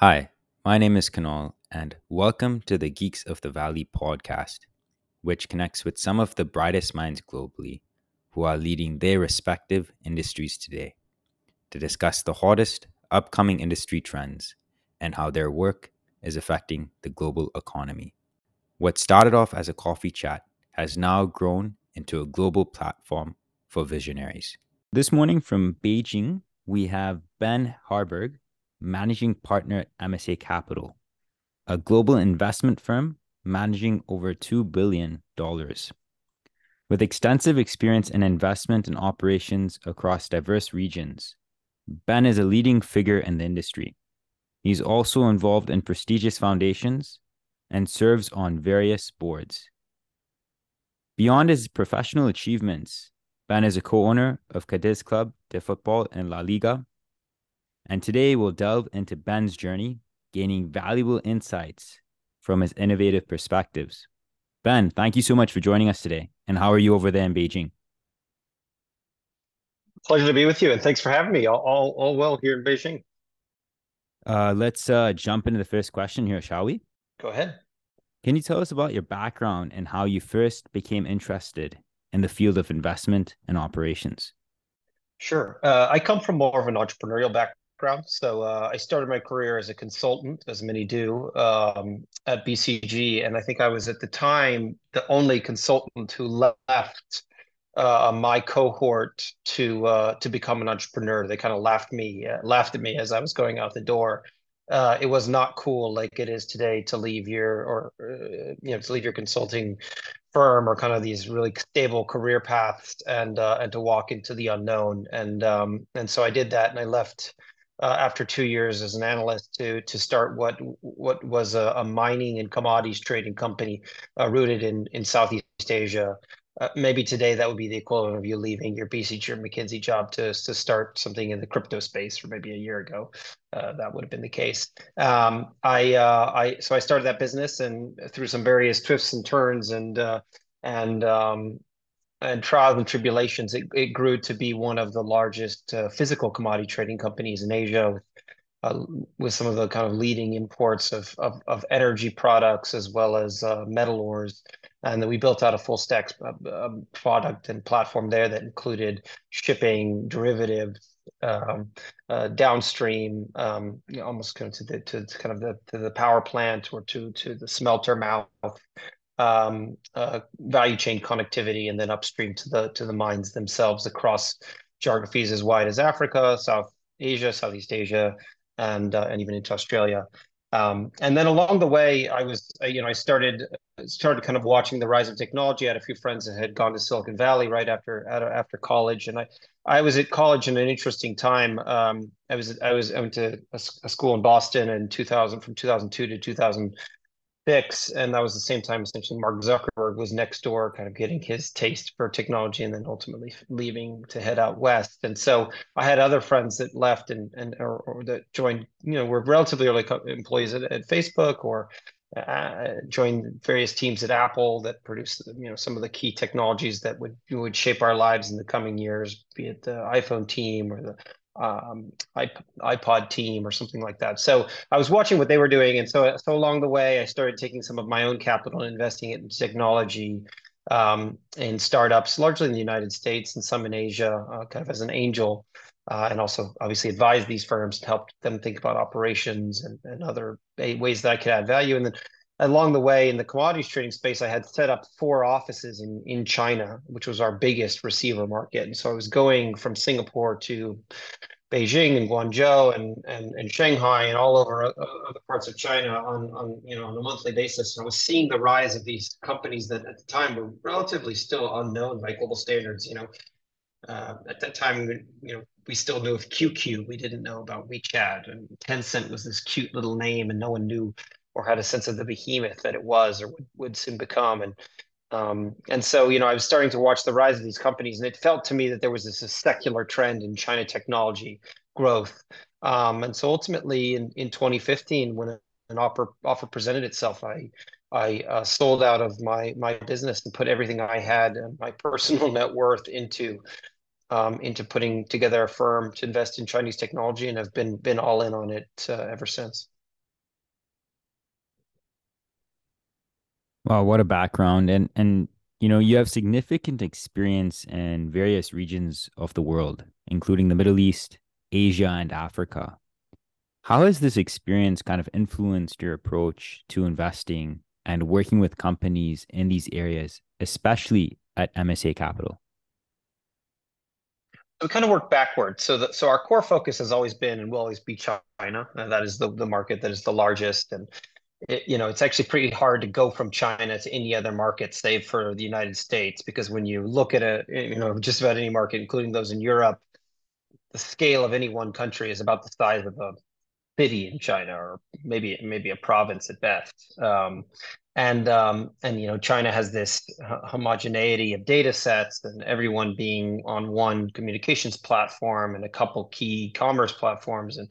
Hi, my name is Kanal, and welcome to the Geeks of the Valley podcast, which connects with some of the brightest minds globally who are leading their respective industries today to discuss the hottest upcoming industry trends and how their work is affecting the global economy. What started off as a coffee chat has now grown into a global platform for visionaries. This morning from Beijing, we have Ben Harburg, managing partner at MSA Capital, a global investment firm managing over $2 billion. With extensive experience in investment and operations across diverse regions, Ben is a leading figure in the industry. He's also involved in prestigious foundations and serves on various boards. Beyond his professional achievements, Ben is a co owner of Cadiz Club de Football in La Liga and today we'll delve into Ben's journey, gaining valuable insights from his innovative perspectives. Ben, thank you so much for joining us today. And how are you over there in Beijing? Pleasure to be with you, and thanks for having me. All, all, all well here in Beijing. Uh, let's uh, jump into the first question here, shall we? Go ahead. Can you tell us about your background and how you first became interested in the field of investment and operations? Sure. Uh, I come from more of an entrepreneurial background background. So uh, I started my career as a consultant, as many do, um, at BCG, and I think I was at the time the only consultant who left uh, my cohort to uh, to become an entrepreneur. They kind of laughed me uh, laughed at me as I was going out the door. Uh, it was not cool like it is today to leave your or uh, you know to leave your consulting firm or kind of these really stable career paths and uh, and to walk into the unknown and um, and so I did that and I left uh, after two years as an analyst to to start what what was a, a mining and commodities trading company uh, rooted in in Southeast Asia. Uh, maybe today that would be the equivalent of you leaving your BCG or McKinsey job to to start something in the crypto space, or maybe a year ago, uh, that would have been the case. Um, I uh, I so I started that business and through some various twists and turns and uh, and um, and trials and tribulations, it, it grew to be one of the largest uh, physical commodity trading companies in Asia, with, uh, with some of the kind of leading imports of of, of energy products as well as uh, metal ores. And then we built out a full stack uh, um, product and platform there that included shipping, derivatives, um, uh, downstream, um, you know, almost kind of to the to, to kind of the the power plant or to to the smelter mouth value chain connectivity and then upstream to the to the mines themselves across geographies as wide as Africa, South Asia, Southeast Asia, and uh, and even into Australia. Um, and then along the way, I was you know I started started kind of watching the rise of technology. I had a few friends that had gone to Silicon Valley right after after college, and I I was at college in an interesting time. Um, I was I went to a, a school in Boston in 2000 from 2002 to 2000 And that was the same time essentially Mark Zuckerberg was next door, kind of getting his taste for technology and then ultimately leaving to head out west. And so I had other friends that left and, and or, or that joined, you know, were relatively early employees at, at Facebook or uh, joined various teams at Apple that produced, you know, some of the key technologies that would would shape our lives in the coming years, be it the iPhone team or the um, iPod team or something like that. So I was watching what they were doing, and so so along the way, I started taking some of my own capital and investing it in technology um, in startups, largely in the United States and some in Asia, uh, kind of as an angel, uh, and also obviously advise these firms to help them think about operations and, and other ways that I could add value. And then along the way in the commodities trading space, I had set up four offices in, in China, which was our biggest receiver market. And so I was going from Singapore to Beijing and Guangzhou and, and, and Shanghai and all over uh, other parts of China on, on, you know, on a monthly basis. And I was seeing the rise of these companies that at the time were relatively still unknown by global standards. You know, uh, at that time, you know, we still knew of QQ. We didn't know about WeChat and Tencent was this cute little name and no one knew or had a sense of the behemoth that it was or would, would soon become. And um, and so, you know, I was starting to watch the rise of these companies, and it felt to me that there was this secular trend in China technology growth. Um, and so, ultimately, in, in 2015, when an offer offer presented itself, I I uh, sold out of my my business and put everything I had, and my personal net worth, into um, into putting together a firm to invest in Chinese technology, and have been been all in on it uh, ever since. Wow, what a background. And and you know, you have significant experience in various regions of the world, including the Middle East, Asia, and Africa. How has this experience kind of influenced your approach to investing and working with companies in these areas, especially at MSA Capital? We kind of work backwards. So, the, so our core focus has always been and will always be China. That is the, the market that is the largest. And it, you know, it's actually pretty hard to go from China to any other market, save for the United States, because when you look at it, you know, just about any market, including those in Europe, the scale of any one country is about the size of a city in China, or maybe maybe a province at best. Um, and um, and you know, China has this homogeneity of data sets, and everyone being on one communications platform and a couple key commerce platforms, and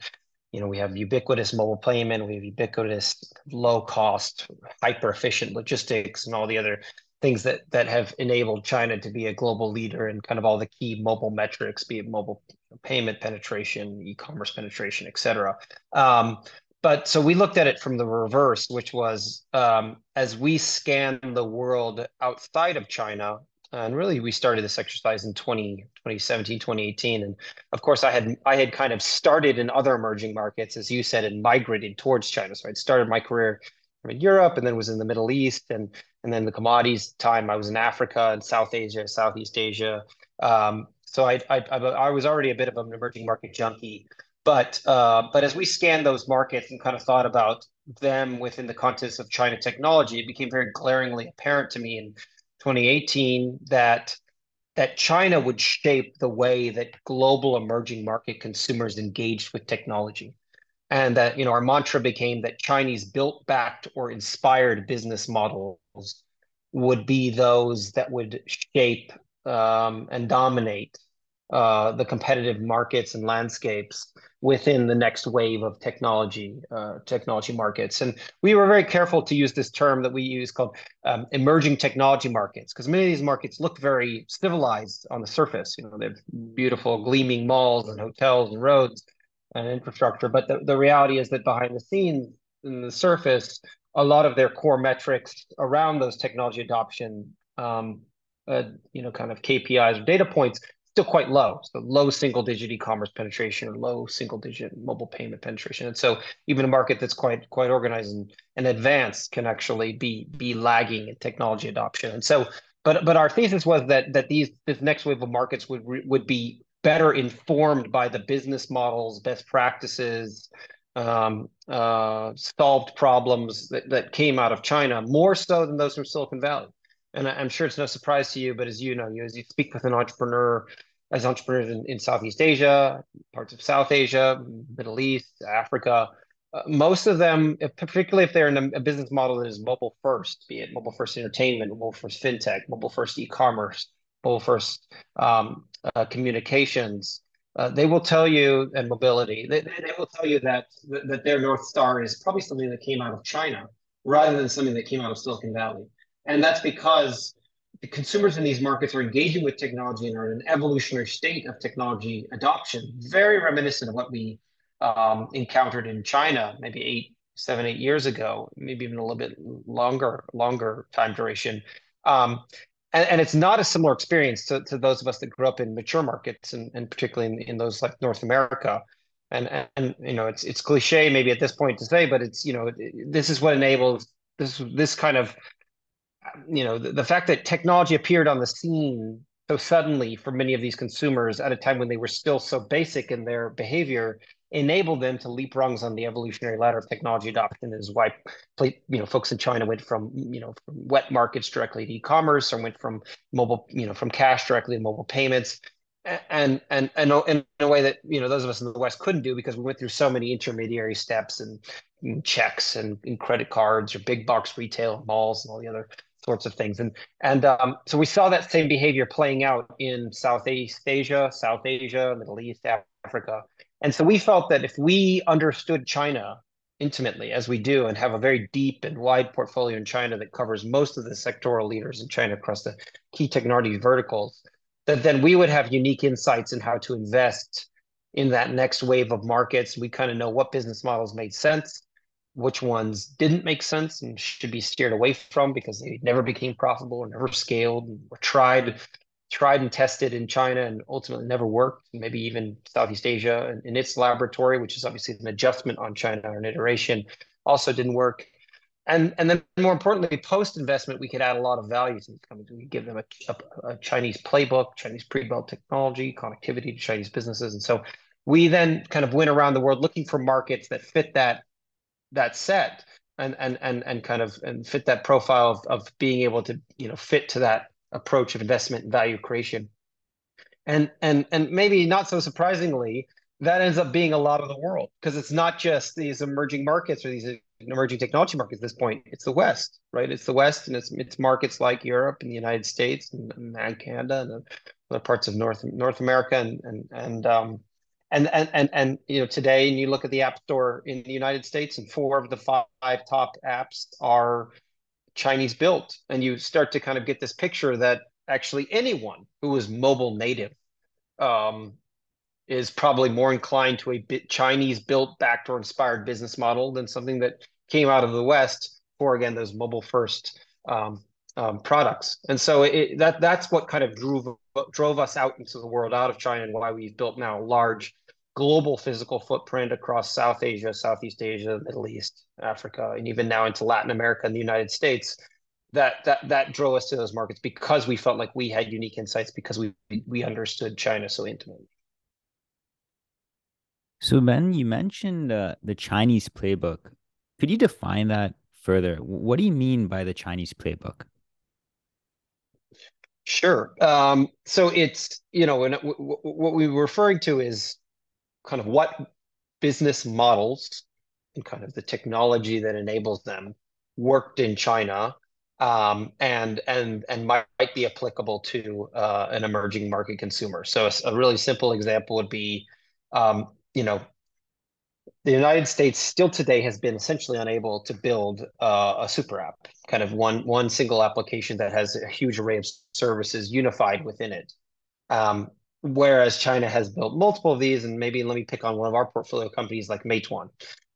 you know, we have ubiquitous mobile payment, we have ubiquitous low cost, hyper efficient logistics, and all the other things that that have enabled China to be a global leader in kind of all the key mobile metrics, be it mobile payment penetration, e-commerce penetration, et cetera. Um, but so we looked at it from the reverse, which was um, as we scan the world outside of China, and really we started this exercise in 20, 2017, 2018. And of course, I had I had kind of started in other emerging markets, as you said, and migrated towards China. So I'd started my career in Europe and then was in the Middle East and and then the commodities time I was in Africa and South Asia, Southeast Asia. Um, so I, I, I was already a bit of an emerging market junkie. But uh, but as we scanned those markets and kind of thought about them within the context of China technology, it became very glaringly apparent to me in 2018 that that China would shape the way that global emerging market consumers engaged with technology. And that you know our mantra became that Chinese built backed or inspired business models would be those that would shape um, and dominate uh, the competitive markets and landscapes within the next wave of technology uh, technology markets. And we were very careful to use this term that we use called um, emerging technology markets, because many of these markets look very civilized on the surface. You know, they have beautiful gleaming malls and hotels and roads and infrastructure. But the, the reality is that behind the scenes, in the surface, a lot of their core metrics around those technology adoption um, uh, you know, kind of KPIs or data points still quite low. So low single digit e-commerce penetration or low single digit mobile payment penetration. And so even a market that's quite quite organized and, and advanced can actually be be lagging in technology adoption. And so but but our thesis was that that these this next wave of markets would would be better informed by the business models, best practices, um, uh, solved problems that, that came out of China, more so than those from Silicon Valley and I'm sure it's no surprise to you, but as you know, you as you speak with an entrepreneur, as entrepreneurs in, in Southeast Asia, parts of South Asia, Middle East, Africa, uh, most of them, particularly if they're in a, a, business model that is mobile first, be it mobile first entertainment, mobile first fintech, mobile first e-commerce, mobile first um, uh, communications, uh, they will tell you and mobility. They, they will tell you that that their north star is probably something that came out of China rather than something that came out of Silicon Valley. And that's because the consumers in these markets are engaging with technology and are in an evolutionary state of technology adoption, very reminiscent of what we um, encountered in China maybe eight, seven, eight years ago, maybe even a little bit longer, longer time duration. Um, and, and, it's not a similar experience to, to those of us that grew up in mature markets and, and particularly in, in those like North America. And, and, and you know, it's it's cliche maybe at this point to say, but it's you know, this is what enables this this kind of you know the, the fact that technology appeared on the scene so suddenly for many of these consumers at a time when they were still so basic in their behavior enabled them to leap rungs on the evolutionary ladder of technology adoption. Is why you know folks in China went from you know from wet markets directly to e-commerce or went from mobile you know from cash directly to mobile payments. And and and oh, in a way that you know those of us in the West couldn't do because we went through so many intermediary steps and, and checks and, and, credit cards or big box retail malls and all the other sorts of things. And and um, so we saw that same behavior playing out in Southeast Asia, South Asia, Middle East, Africa. And so we felt that if we understood China intimately, as we do, and have a very deep and wide portfolio in China that covers most of the sectoral leaders in China across the key technology verticals, that then we would have unique insights in how to invest in that next wave of markets. We kind of know what business models made sense which ones didn't make sense and should be steered away from because they never became profitable or never scaled and were tried tried and tested in China and ultimately never worked, maybe even Southeast Asia in, in its laboratory, which is obviously an adjustment on China or an iteration, also didn't work. And, and then more importantly, post investment, we could add a lot of value to these companies. We give them a, a, a Chinese playbook, Chinese pre-built technology, connectivity to Chinese businesses. And so we then kind of went around the world looking for markets that fit that that set and and and and kind of and fit that profile of, of being able to you know fit to that approach of investment and value creation. And and and maybe not so surprisingly, that ends up being a lot of the world because it's not just these emerging markets or these emerging technology markets at this point. It's the West, right? It's the West, and it's it's markets like Europe and the United States and, and Canada and other parts of North North America and and and um and and and and you know today, and you look at the App Store in the United States, and four of the five top apps are Chinese built, and you start to kind of get this picture that actually anyone who is mobile native um, is probably more inclined to a bit Chinese built backdoor inspired business model than something that came out of the West for again those mobile first um, um, products. And so it, that that's what kind of drove drove us out into the world, out of China, and why we've built now a large global physical footprint across South Asia, Southeast Asia, Middle East, Africa, and even now into Latin America and the United States. That that that drove us to those markets because we felt like we had unique insights because we we understood China so intimately. So Ben, you mentioned uh, the Chinese playbook. Could you define that further? What do you mean by the Chinese playbook? Sure. Um, so it's you know, and what we were referring to is kind of what business models and kind of the technology that enables them worked in China um, and and and might, might be applicable to uh, an emerging market consumer. So a, a, really simple example would be, um, you know, the United States still today has been essentially unable to build uh, a super app, kind of one one single application that has a huge array of services unified within it. Um, whereas China has built multiple of these, and maybe let me pick on one of our portfolio companies like Meituan.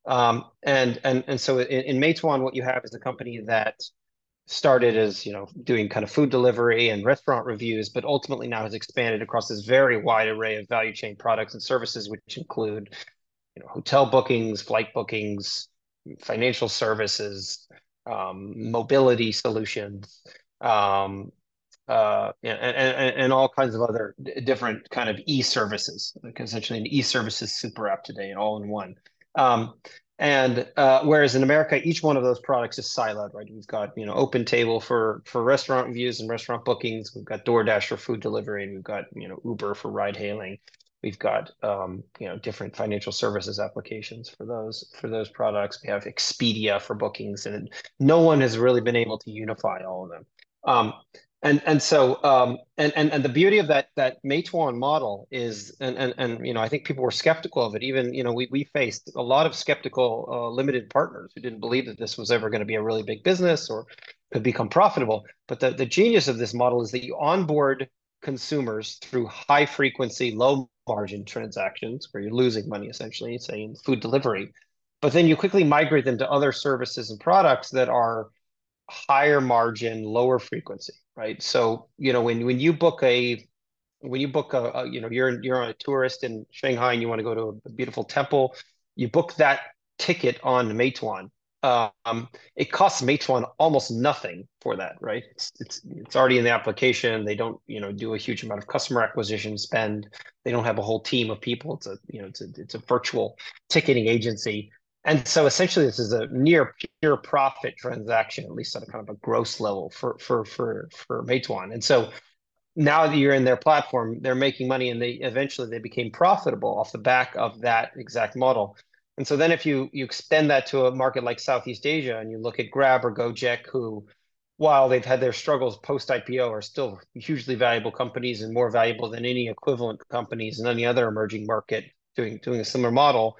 Um, and and and so in, in Meituan, what you have is a company that started as you know doing kind of food delivery and restaurant reviews, but ultimately now has expanded across this very wide array of value chain products and services, which include you know hotel bookings, flight bookings, financial services, um, mobility solutions, um, uh, and, and, and all kinds of other different kind of e-services, like essentially an e-services super app today, and all in one. Um, and uh, whereas in America, each one of those products is siloed, right? We've got you know Open Table for for restaurant reviews and restaurant bookings. We've got DoorDash for food delivery, and we've got you know Uber for ride hailing. We've got um, you know different financial services applications for those for those products. We have Expedia for bookings, and no one has really been able to unify all of them. Um, and and so um, and, and and the beauty of that that Meituan model is and, and and you know I think people were skeptical of it. Even you know we we faced a lot of skeptical uh, limited partners who didn't believe that this was ever going to be a really big business or could become profitable. But the the genius of this model is that you onboard consumers through high frequency, low margin transactions where you're losing money essentially, say in food delivery. But then you quickly migrate them to other services and products that are higher margin, lower frequency, right? So, you know, when when you book a when you book a, a you know, you're you're a tourist in Shanghai and you want to go to a beautiful temple, you book that ticket on Meituan. Um, it costs Meituan almost nothing for that, right? It's, it's it's already in the application. They don't, you know, do a huge amount of customer acquisition spend. They don't have a whole team of people. It's a, you know, it's a it's a virtual ticketing agency and so essentially this is a near pure profit transaction at least at a kind of a gross level for for for for Meituan and so now that you're in their platform they're making money and they eventually they became profitable off the back of that exact model and so then if you you extend that to a market like Southeast Asia and you look at Grab or Gojek who while they've had their struggles post IPO are still hugely valuable companies and more valuable than any equivalent companies in any other emerging market doing doing a similar model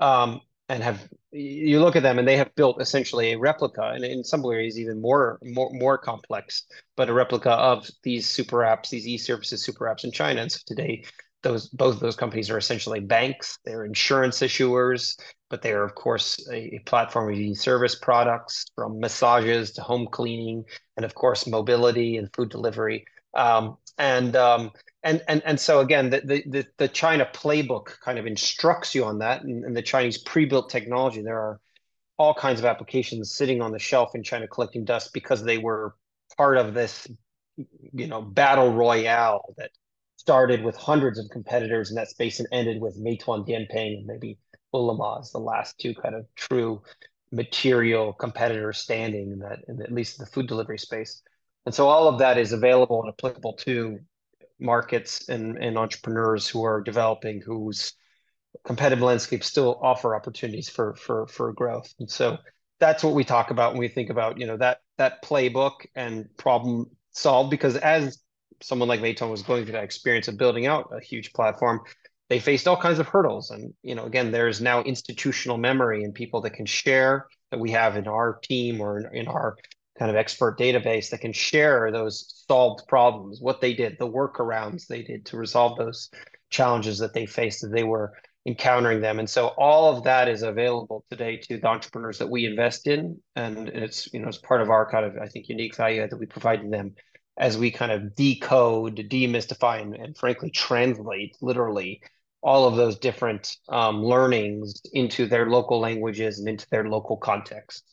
um, and have you look at them and they have built essentially a replica and in some ways even more more more complex but a replica of these super apps these e-services super apps in china. And so today those both of those companies are essentially banks. They're insurance issuers, but they are of course a, a platform of service products from massages to home cleaning, and of course mobility and food delivery. Um, and um, and and and so again, the, the the China playbook kind of instructs you on that, and, and the Chinese pre-built technology. There are all kinds of applications sitting on the shelf in China collecting dust because they were part of this, you know, battle royale that started with hundreds of competitors in that space and ended with Meituan Dianping and maybe Ele.me the last two kind of true material competitors standing in that, in at least the food delivery space. And so all of that is available and applicable to markets and, and entrepreneurs who are developing whose competitive landscape still offer opportunities for for for growth. And so that's what we talk about when we think about you know that that playbook and problem solved because as someone like Meituan was going through that experience of building out a huge platform, they faced all kinds of hurdles. And you know, again, there's now institutional memory and people that can share that we have in our team or in, in our kind of expert database that can share those solved problems, what they did, the workarounds they did to resolve those challenges that they faced that they were encountering them. And so all of that is available today to the entrepreneurs that we invest in. And it's, you know, it's part of our kind of, I think, unique value that we provide to them as we kind of decode, demystify, and, and frankly, translate literally all of those different um, learnings into their local languages and into their local contexts.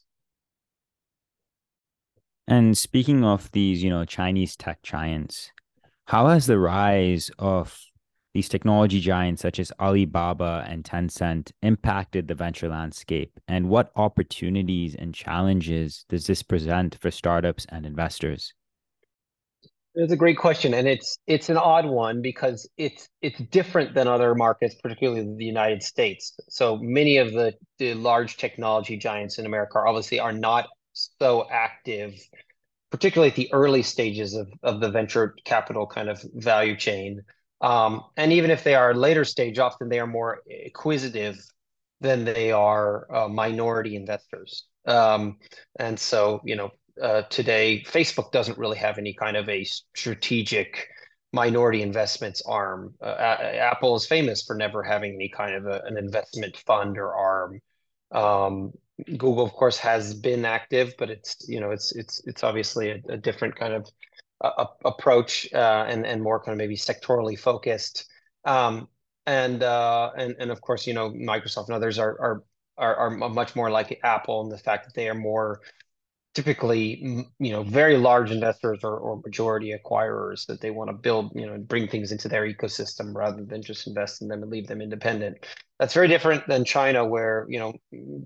And speaking of these, you know, Chinese tech giants, how has the rise of these technology giants such as Alibaba and Tencent impacted the venture landscape? And what opportunities and challenges does this present for startups and investors? It's a great question, and it's it's an odd one because it's it's different than other markets, particularly the United States. So many of the, the large technology giants in America obviously are not so active, particularly at the early stages of, of the venture capital kind of value chain. Um, and even if they are later stage, often they are more acquisitive than they are uh, minority investors. Um, and so, you know, uh, today, Facebook doesn't really have any kind of a strategic minority investments arm. Uh, Apple is famous for never having any kind of a, an investment fund or arm. Um, Google, of course, has been active, but it's you know it's it's it's obviously a, a different kind of uh, approach uh, and and more kind of maybe sectorally focused. Um, and uh, and and of course, you know, Microsoft and others are are are, are much more like Apple in the fact that they are more typically you know very large investors or, or majority acquirers that they want to build you know bring things into their ecosystem rather than just invest in them and leave them independent. That's very different than china where you know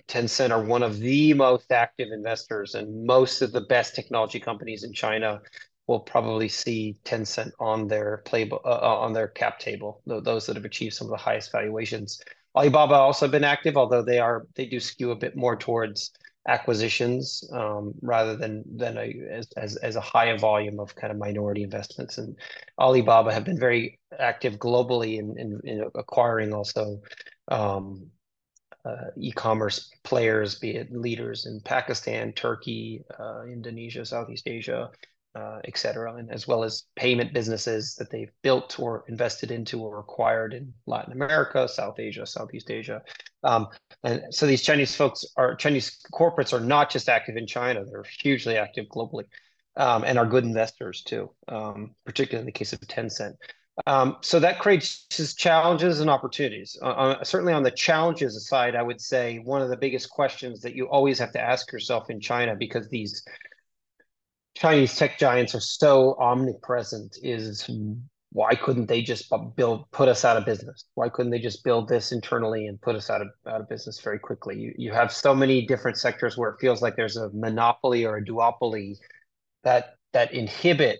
tencent are one of the most active investors and most of the best technology companies in china will probably see tencent on their playbook uh, uh, on their cap table those that have achieved some of the highest valuations. Alibaba also been active although they are they do skew a bit more towards acquisitions um, rather than than a, as, as as a high volume of kind of minority investments. And Alibaba have been very active globally in in, in acquiring also um, uh, e-commerce players, be it leaders in Pakistan, Turkey, uh, Indonesia, Southeast Asia, uh, et cetera, and as well as payment businesses that they've built or invested into or acquired in Latin America, South Asia, Southeast Asia. Um, and so these Chinese folks are Chinese corporates are not just active in China; they're hugely active globally, um, and are good investors too, um, particularly in the case of Tencent. Um, so that creates challenges and opportunities. Uh, uh, certainly, on the challenges side, I would say one of the biggest questions that you always have to ask yourself in China, because these Chinese tech giants are so omnipresent is why couldn't they just build put us out of business? Why couldn't they just build this internally and put us out of out of business very quickly? You you have so many different sectors where it feels like there's a monopoly or a duopoly that that inhibit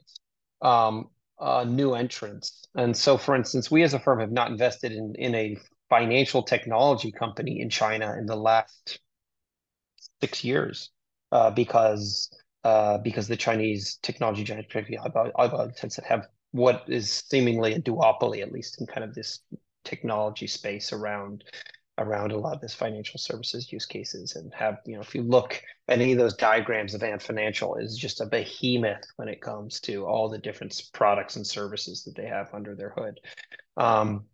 um, uh, new entrants. And so, for instance, we as a firm have not invested in in a financial technology company in China in the last six years uh, because uh, because the Chinese technology giants, particularly Alibaba, have what is seemingly a duopoly, at least in kind of this technology space around around a lot of this financial services use cases and have you know if you look at any of those diagrams of Ant Financial is just a behemoth when it comes to all the different products and services that they have under their hood. Um,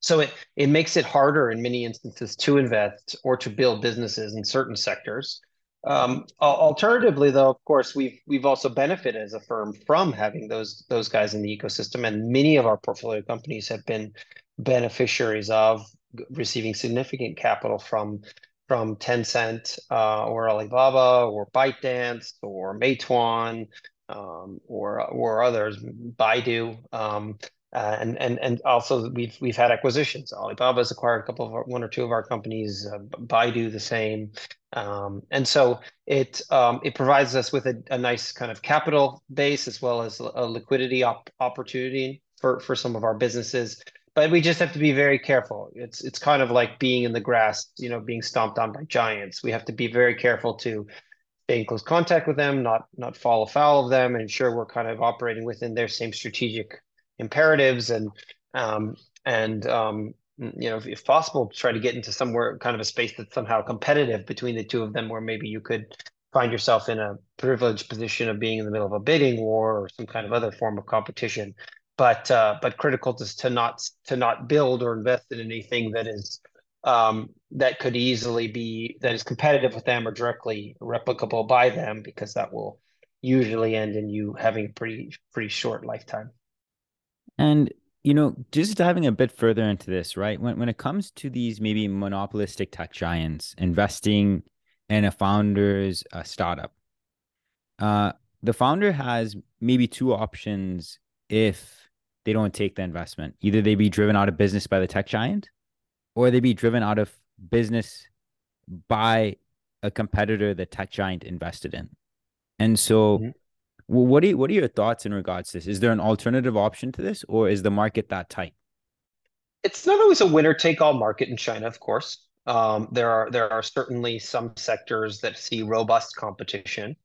so it it makes it harder in many instances to invest or to build businesses in certain sectors. Um, alternatively, though, of course, we've we've also benefited as a firm from having those those guys in the ecosystem, and many of our portfolio companies have been beneficiaries of receiving significant capital from from Tencent uh, or Alibaba or ByteDance or Meituan um, or or others, Baidu. Um, uh, and and and also we've we've had acquisitions. Alibaba's acquired a couple of our, one or two of our companies. Uh, Baidu the same, um, and so it um, it provides us with a, a, nice kind of capital base as well as a liquidity op- opportunity for for some of our businesses. But we just have to be very careful. It's it's kind of like being in the grass, you know, being stomped on by giants. We have to be very careful to stay in close contact with them, not not fall afoul of them, and ensure we're kind of operating within their same strategic imperatives and um, and um, you know if, if, possible try to get into somewhere kind of a space that's somehow competitive between the two of them where maybe you could find yourself in a privileged position of being in the middle of a bidding war or some kind of other form of competition. But uh, but critical to, to not to not build or invest in anything that is um, that could easily be that is competitive with them or directly replicable by them because that will usually end in you having a pretty pretty short lifetime and you know, just diving a bit further into this, right? When when it comes to these maybe monopolistic tech giants investing in a founder's uh, startup, uh, the founder has maybe two options if they don't take the investment. Either they be driven out of business by the tech giant, or they be driven out of business by a competitor the tech giant invested in. And so mm-hmm. What are you, what are your thoughts in regards to this? Is there an alternative option to this, or is the market that tight? It's not always a winner take all market in China, of course. Um, there are there are certainly some sectors that see robust competition,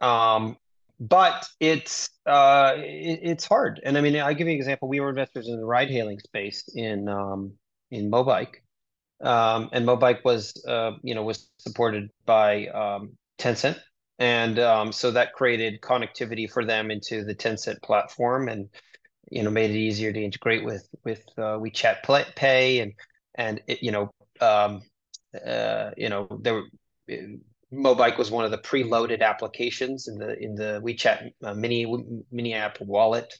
um, but it's uh, it, it's hard. And I mean, I give you an example. We were investors in the ride hailing space in um, in Mobike, um, and Mobike was uh, you know was supported by um, Tencent and um, so that created connectivity for them into the Tencent platform, and you know made it easier to integrate with with uh, WeChat Play, Pay, and and it, you know um, uh, you know there were. Mobike was one of the preloaded applications in the in the WeChat uh, mini mini app wallet,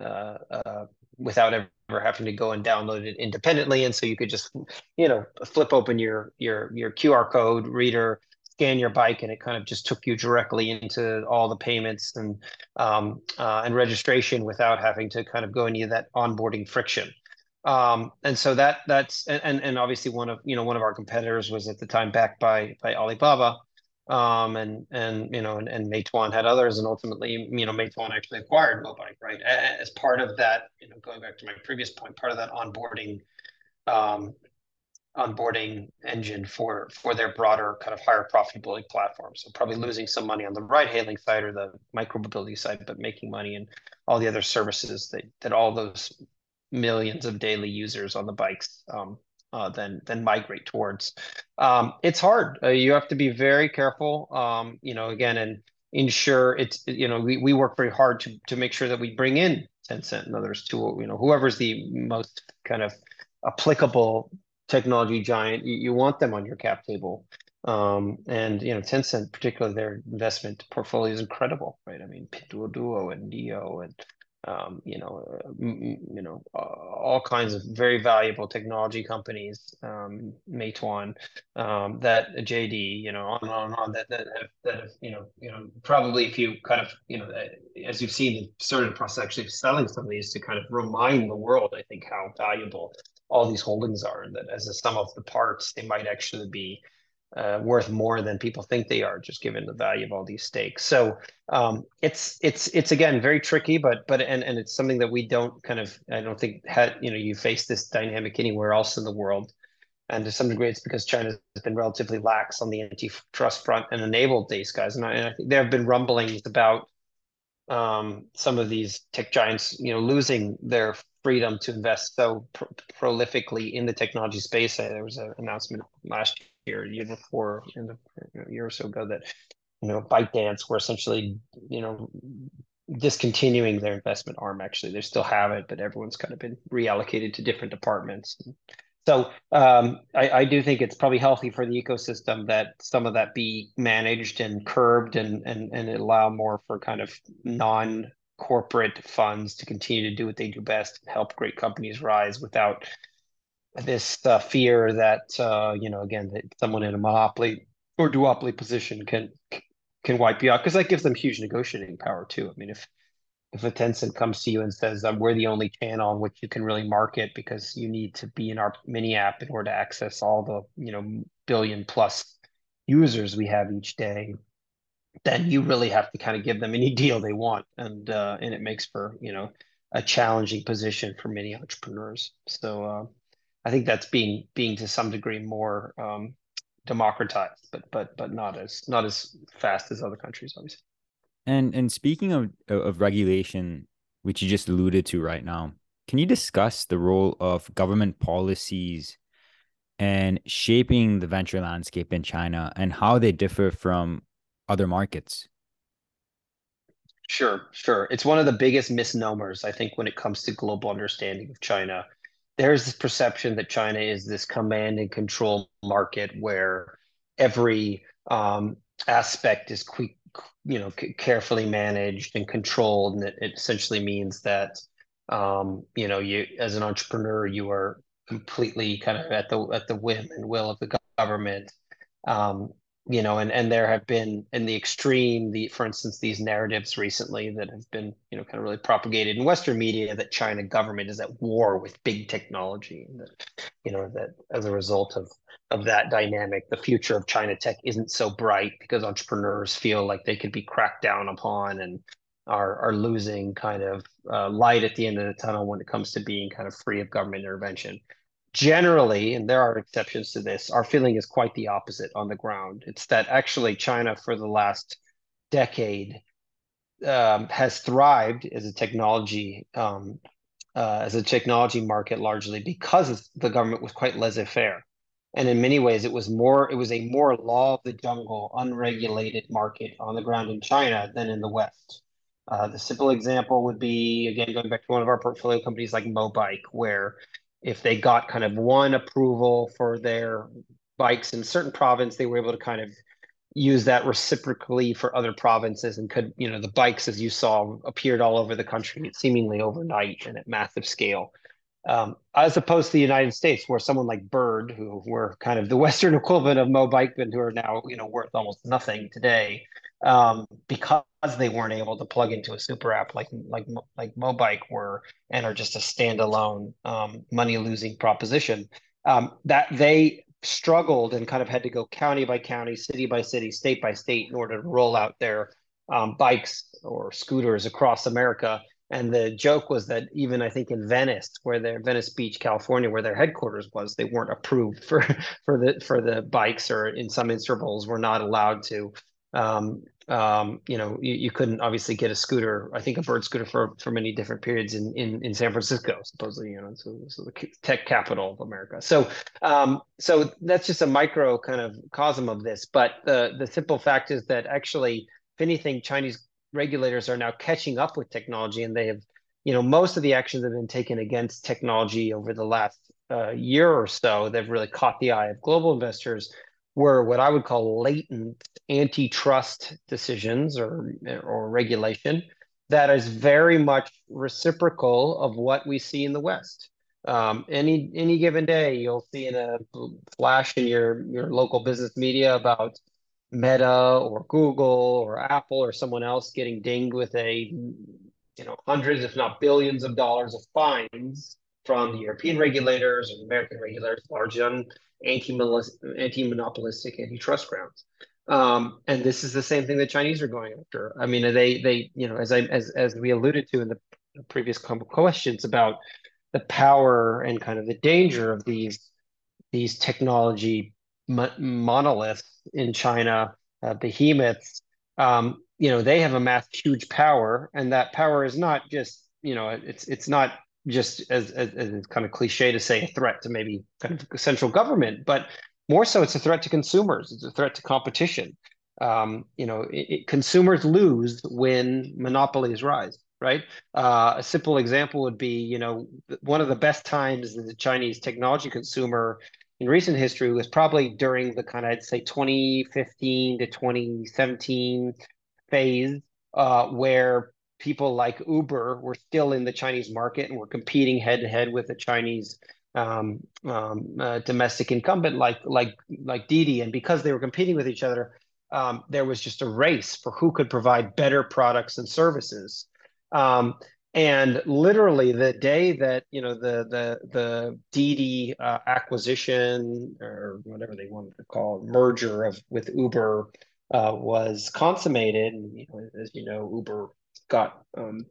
uh, uh, without ever having to go and download it independently. And so you could just, you know, flip open your your your QR code reader, scan your bike and it kind of just took you directly into all the payments and um, uh, and registration without having to kind of go into that onboarding friction. Um, and so that that's and and obviously one of you know one of our competitors was at the time backed by by Alibaba. Um, and and you know and, and Meituan had others and ultimately you know Meituan actually acquired Mobike right as part of that you know going back to my previous point part of that onboarding um, onboarding engine for for their broader kind of higher profitability platform. So probably losing some money on the ride hailing side or the micro mobility side, but making money in all the other services that that all those millions of daily users on the bikes um, uh, then then migrate towards. Um, it's hard. Uh, you have to be very careful. Um, you know, again, and ensure it's you know we, we work very hard to to make sure that we bring in Tencent and others to you know whoever's the most kind of applicable technology giant, you, you want them on your cap table. Um, and you know, Tencent, particularly their investment portfolio is incredible, right? I mean, Pinduoduo and NIO and um, you know, uh, you know, uh, all kinds of very valuable technology companies, um, Meituan, um, that JD, you know, on and on and on that that have, that have, you know, you know, probably if you kind of, you know, as you've seen, started the process actually selling some of these to kind of remind the world, I think, how valuable all these holdings are, and that as a sum of the parts, they might actually be uh, worth more than people think they are, just given the value of all these stakes. So um, it's it's it's again very tricky, but but and and it's something that we don't kind of I don't think had you know you face this dynamic anywhere else in the world, and to some degree it's because China has been relatively lax on the antitrust front and enabled these guys. And I, and I think there have been rumblings about um, some of these tech giants, you know, losing their freedom to invest so pr prolifically in the technology space. There was an announcement last year, year before, in a year or so ago, that you know ByteDance were essentially you know discontinuing their investment arm. Actually, they still have it, but everyone's kind of been reallocated to different departments. So um, I, I, do think it's probably healthy for the ecosystem that some of that be managed and curbed and and and allow more for kind of non corporate funds to continue to do what they do best and help great companies rise without this uh, fear that uh, you know again that someone in a monopoly or duopoly position can can wipe you out because that gives them huge negotiating power too. I mean, if if a Tencent comes to you and says um, we're the only channel on which you can really market because you need to be in our mini app in order to access all the you know billion plus users we have each day, then you really have to kind of give them any deal they want, and uh, and it makes for you know a challenging position for many entrepreneurs. So uh, I think that's being being to some degree more um, democratized, but but but not as not as fast as other countries, obviously. And and speaking of of regulation, which you just alluded to right now, can you discuss the role of government policies and shaping the venture landscape in China and how they differ from other markets? Sure, sure. It's one of the biggest misnomers, I think, when it comes to global understanding of China there's this perception that China is this command and control market where every um, aspect is quick, you know, carefully managed and controlled, and it, it essentially means that um, you know, you as an entrepreneur, you are completely kind of at the at the whim and will of the government. Um, you know, and and there have been in the extreme, the for instance, these narratives recently that have been you know kind of really propagated in Western media that China government is at war with big technology, that you know that as a result of of that dynamic, the future of China tech isn't so bright because entrepreneurs feel like they could be cracked down upon and are are losing kind of uh, light at the end of the tunnel when it comes to being kind of free of government intervention generally, and there are exceptions to this, our feeling is quite the opposite on the ground. It's that actually China, for the last decade, um, has thrived as a technology um, uh, as a technology market largely because the government was quite laissez-faire. And in many ways, it was more it was a more law of the jungle, unregulated market on the ground in China than in the West. Uh, the simple example would be again going back to one of our portfolio companies like Mobike, where if they got kind of one approval for their bikes in certain province, they were able to kind of use that reciprocally for other provinces and could, you know, the bikes, as you saw, appeared all over the country seemingly overnight and at massive scale. Um, as opposed to the United States, where someone like Bird, who were kind of the Western equivalent of Mo but who are now, you know, worth almost nothing today, um, because they weren't able to plug into a super app like like like Mobike were and are just a standalone um, money losing proposition. Um, that they struggled and kind of had to go county by county, city by city, state by state in order to roll out their um, bikes or scooters across America. And the joke was that even I think in Venice, where their Venice Beach, California, where their headquarters was, they weren't approved for for the for the bikes, or in some intervals were not allowed to um, um, you know, you, you, couldn't obviously get a scooter. I think a bird scooter for for many different periods in in, in San Francisco, supposedly, you know, so, so the tech capital of America. So um, so that's just a micro kind of cosm of this. But the the simple fact is that actually, if anything, Chinese regulators are now catching up with technology, and they have, you know, most of the actions that have been taken against technology over the last uh, year or so. They've really caught the eye of global investors were what I would call latent antitrust decisions or or regulation that is very much reciprocal of what we see in the West. Um, any any given day, you'll see in a flash in your your local business media about Meta or Google or Apple or someone else getting dinged with a you know hundreds, if not billions, of dollars of fines from the European regulators or American regulators, largely on anti-monopolistic antitrust grounds. Um, and this is the same thing the Chinese are going after. I mean, they they you know as I as as we alluded to in the previous questions about the power and kind of the danger of these these technology monoliths in China, uh, behemoths. Um, you know, they have amassed huge power, and that power is not just you know it's it's not just as, as, as kind of cliche to say a threat to maybe kind of central government, but more so it's a threat to consumers. It's a threat to competition. Um, you know, it, it, consumers lose when monopolies rise, right? Uh, a simple example would be, you know, one of the best times as a Chinese technology consumer in recent history was probably during the kind of I'd say 2015 to 2017 phase, uh, where people like Uber were still in the Chinese market and were competing head to head with the Chinese um, um, uh, domestic incumbent like like like Didi, and because they were competing with each other, um, there was just a race for who could provide better products and services. Um, and literally, the day that you know the the the Didi uh, acquisition or whatever they wanted to call it, merger of with Uber uh, was consummated, and you know, as you know, Uber got um,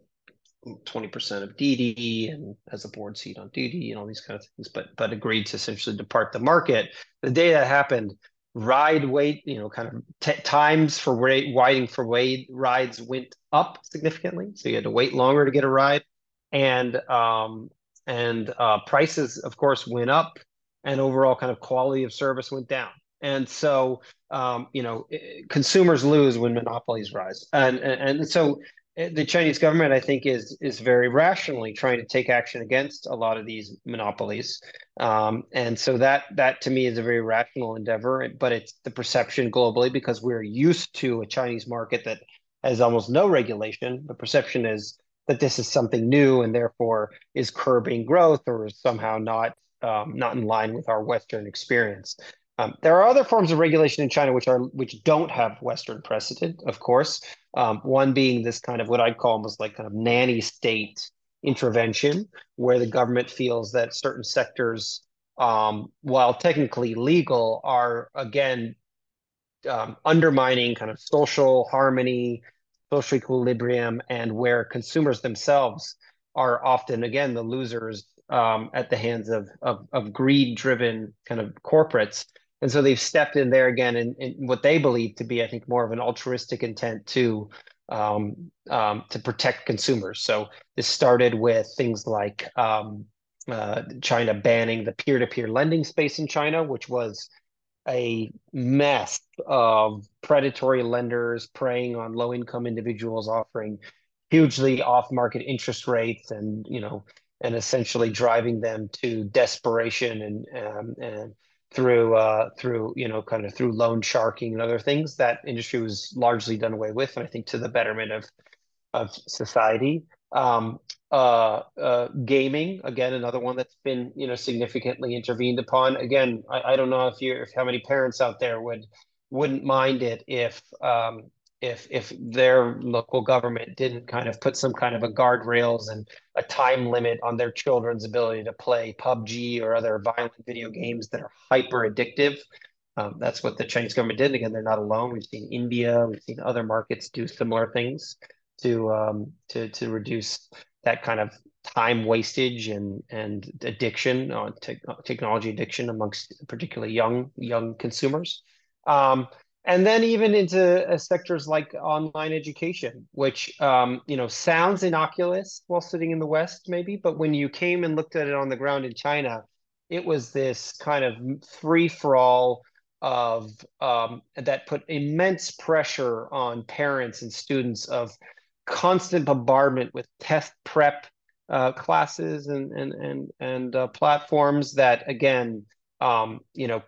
20% of Didi and has a board seat on Didi and all these kind of things, but but agreed to essentially depart the market. The day that happened, ride wait, you know, kind of t- times for rate waiting for wait rides went up significantly. So you had to wait longer to get a ride, and um, and uh, prices, of course, went up, and overall kind of quality of service went down. And so, um, you know, consumers lose when monopolies rise, and and, and so the Chinese government, I think, is is very rationally trying to take action against a lot of these monopolies, um, and so that that to me is a very rational endeavor. But it's the perception globally because we're used to a Chinese market that has almost no regulation. The perception is that this is something new and therefore is curbing growth or is somehow not um, not in line with our Western experience. Um, there are other forms of regulation in China which are which don't have Western precedent, of course. Um, one being this kind of what I'd call almost like kind of nanny state intervention, where the government feels that certain sectors, um, while technically legal, are again um, undermining kind of social harmony, social equilibrium, and where consumers themselves are often again the losers um, at the hands of of, of greed-driven kind of corporates and so they've stepped in there again in, in what they believe to be, I think, more of an altruistic intent to um, um, to protect consumers. So this started with things like um, uh, China banning the peer-to-peer lending space in China, which was a mess of predatory lenders preying on low-income individuals, offering hugely off-market interest rates, and you know, and essentially driving them to desperation and um, and through uh, through you know kind of through loan sharking and other things that industry was largely done away with and i think to the betterment of of society. Um, uh, uh, gaming again another one that's been you know significantly intervened upon. Again i, I don't know if you if how many parents out there would wouldn't mind it if um, if if their local government didn't kind of put some kind of a guardrails and a time limit on their children's ability to play PUBG or other violent video games that are hyper addictive. Um, that's what the Chinese government did. Again, they're not alone. We've seen India, we've seen other markets do similar things to um, to to reduce that kind of time wastage and and addiction on te- technology addiction amongst particularly young young consumers. Um, and then even into uh, sectors like online education, which um, you know sounds innocuous while sitting in the West, maybe, but when you came and looked at it on the ground in China, it was this kind of free for all of um, that put immense pressure on parents and students of constant bombardment with test prep uh, classes and and and and uh, platforms that again um, you know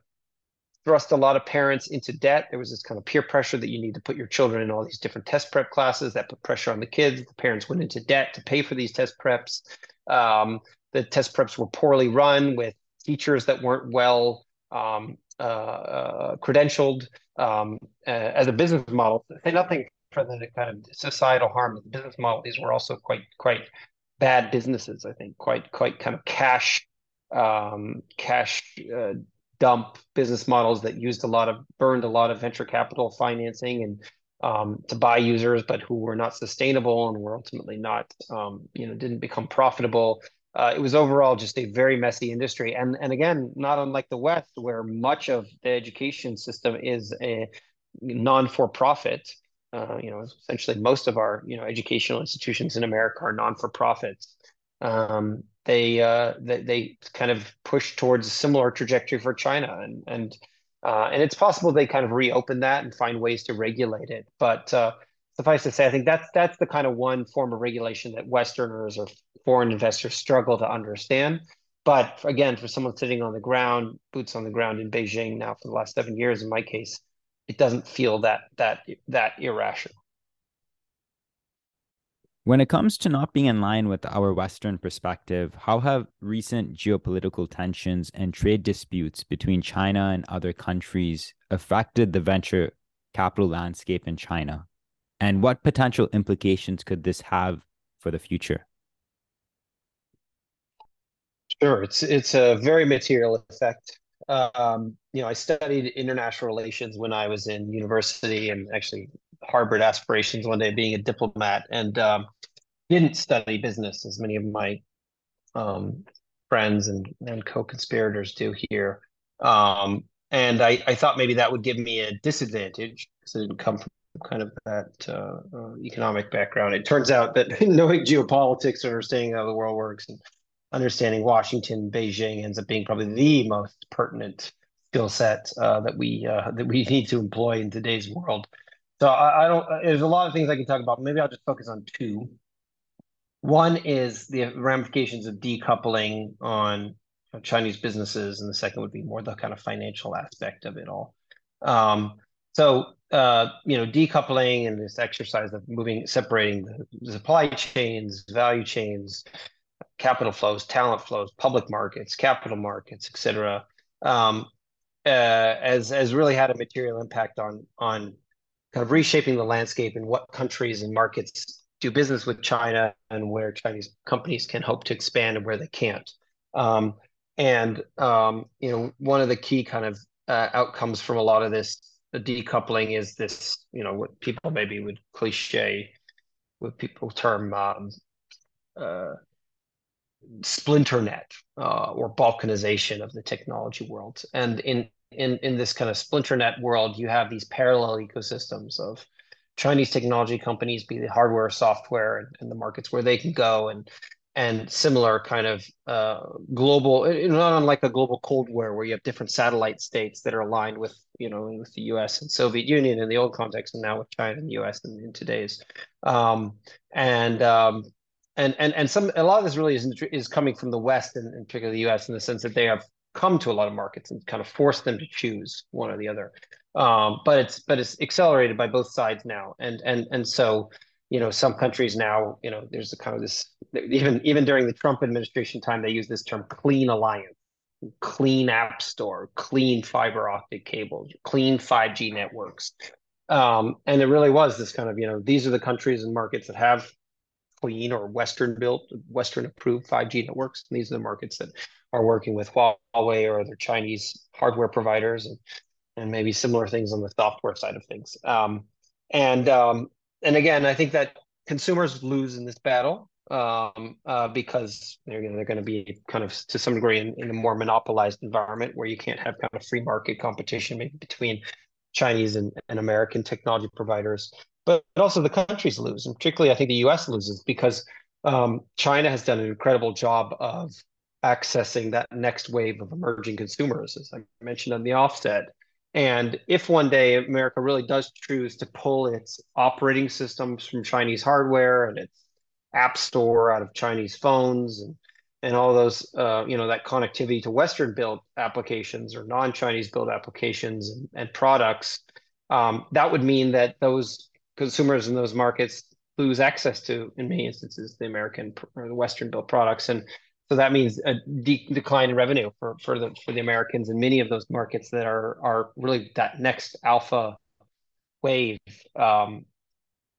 thrust a lot of parents into debt. There was this kind of peer pressure that you need to put your children in all these different test prep classes that put pressure on the kids. The parents went into debt to pay for these test preps. Um, the test preps were poorly run with teachers that weren't well um, uh, uh, credentialed um, uh, as a business model. Say nothing for the kind of societal harm of the business model. These were also quite quite bad businesses. I think quite quite kind of cash um, cash uh, dump business models that used a lot of burned a lot of venture capital financing and um, to buy users, but who were not sustainable and were ultimately not, um, you know, didn't become profitable. Uh, it was overall just a very messy industry, and and again, not unlike the West, where much of the education system is a non-for-profit. Uh, you know, essentially most of our you know educational institutions in America are non-for-profits. Um, they uh, they, they kind of push towards a similar trajectory for China, and and uh, and it's possible they kind of reopen that and find ways to regulate it. But uh, suffice to say, I think that's that's the kind of one form of regulation that Westerners or foreign investors struggle to understand. But again, for someone sitting on the ground, boots on the ground in Beijing now for the last seven years, in my case, it doesn't feel that that that irrational. When it comes to not being in line with our Western perspective, how have recent geopolitical tensions and trade disputes between China and other countries affected the venture capital landscape in China? And what potential implications could this have for the future? Sure, it's it's a very material effect. Um, you know, I studied international relations when I was in university, and actually harbored aspirations one day being a diplomat, and um, didn't study business as many of my um, friends and and co-conspirators do here. Um, and I, I thought maybe that would give me a disadvantage because I didn't come from kind of that uh, uh, economic background. It turns out that knowing geopolitics, understanding how the world works, and understanding Washington, Beijing ends up being probably the most pertinent skill set uh, that we uh, that we need to employ in today's world. So I, I, don't. There's a lot of things I can talk about. Maybe I'll just focus on two. One is the ramifications of decoupling on Chinese businesses, and the second would be more the kind of financial aspect of it all. Um, so uh, you know, decoupling and this exercise of moving, separating the supply chains, value chains, capital flows, talent flows, public markets, capital markets, et cetera, um, uh, has has really had a material impact on on kind of reshaping the landscape and what countries and markets do business with China and where Chinese companies can hope to expand and where they can't. Um, and um, you know, one of the key kind of uh, outcomes from a lot of this decoupling is this, you know, what people maybe would cliche, what people term um, uh, splinter net uh, or balkanization of the technology world. And in in in this kind of splinter net world, you have these parallel ecosystems of Chinese technology companies, be the hardware, software, and, and the markets where they can go, and and similar kind of uh, global, not unlike a global Cold War, where you have different satellite states that are aligned with, you know, with the U.S. and Soviet Union in the old context, and now with China and the U.S. in, in today's, um, and um, and and and some a lot of this really is is coming from the West and, and particularly the U.S. in the sense that they have come to a lot of markets and kind of force them to choose one or the other. Um, but it's but it's accelerated by both sides now, and and and so you know some countries now you know there's a kind of this even even during the Trump administration time they use this term clean alliance, clean app store, clean fiber optic cables, clean 5G networks. Um, and it really was this kind of you know these are the countries and markets that have clean or Western built, Western approved 5G networks. And these are the markets that are working with Huawei or other Chinese hardware providers and, and maybe similar things on the software side of things. Um, and um, and again, I think that consumers lose in this battle um, uh, because they're, they're going to be kind of to some degree in, in a more monopolized environment where you can't have kind of free market competition maybe between Chinese and, and American technology providers but also the countries lose, and particularly I think the U.S. loses because um, China has done an incredible job of accessing that next wave of emerging consumers, as I mentioned on the offset. And if one day America really does choose to pull its operating systems from Chinese hardware and its app store out of Chinese phones and and all those uh, you know that connectivity to Western built applications or non-Chinese built applications and, and products, um, that would mean that those consumers in those markets lose access to, in many instances, the American or the Western built products. And so that means a de- decline in revenue for, for the for the Americans in many of those markets that are are really that next alpha wave um,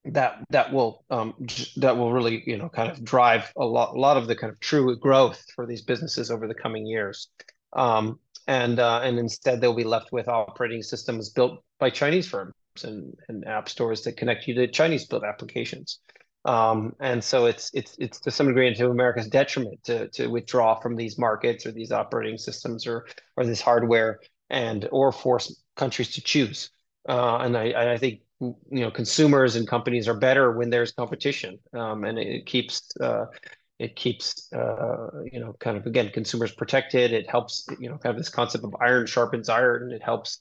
that that will um, that will really you know kind of drive a lot a lot of the kind of true growth for these businesses over the coming years. Um, and uh, and instead they'll be left with operating systems built by Chinese firms and, and app stores that connect you to Chinese built applications. Um, and so it's it's it's to some degree to America's detriment to to withdraw from these markets or these operating systems or or this hardware and or force countries to choose. Uh, and I I think you know consumers and companies are better when there's competition, um, and it keeps uh, It keeps, uh, you know, kind of again consumers protected. It helps, you know, kind of this concept of iron sharpens iron. It helps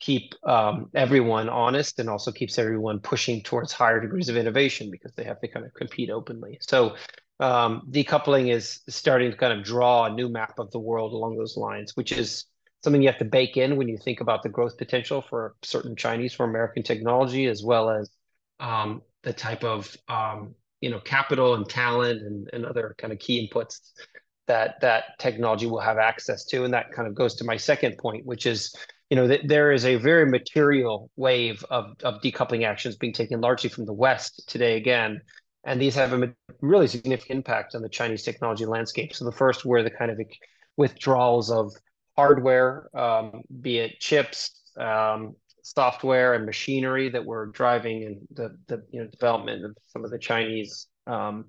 keep um, everyone honest and also keeps everyone pushing towards higher degrees of innovation because they have to kind of compete openly. So um, decoupling is starting to kind of draw a new map of the world along those lines, which is something you have to bake in when you think about the growth potential for certain Chinese or American technology, as well as um, the type of um, you know capital and talent and, and other kind of key inputs that that technology will have access to. And that kind of goes to my second point, which is you know that there is a very material wave of, of decoupling actions being taken largely from the West today again. And these have a really significant impact on the Chinese technology landscape. So the first were the kind of withdrawals of hardware, um, be it chips, um, software, and machinery that were driving in the, the you know development of some of the Chinese um,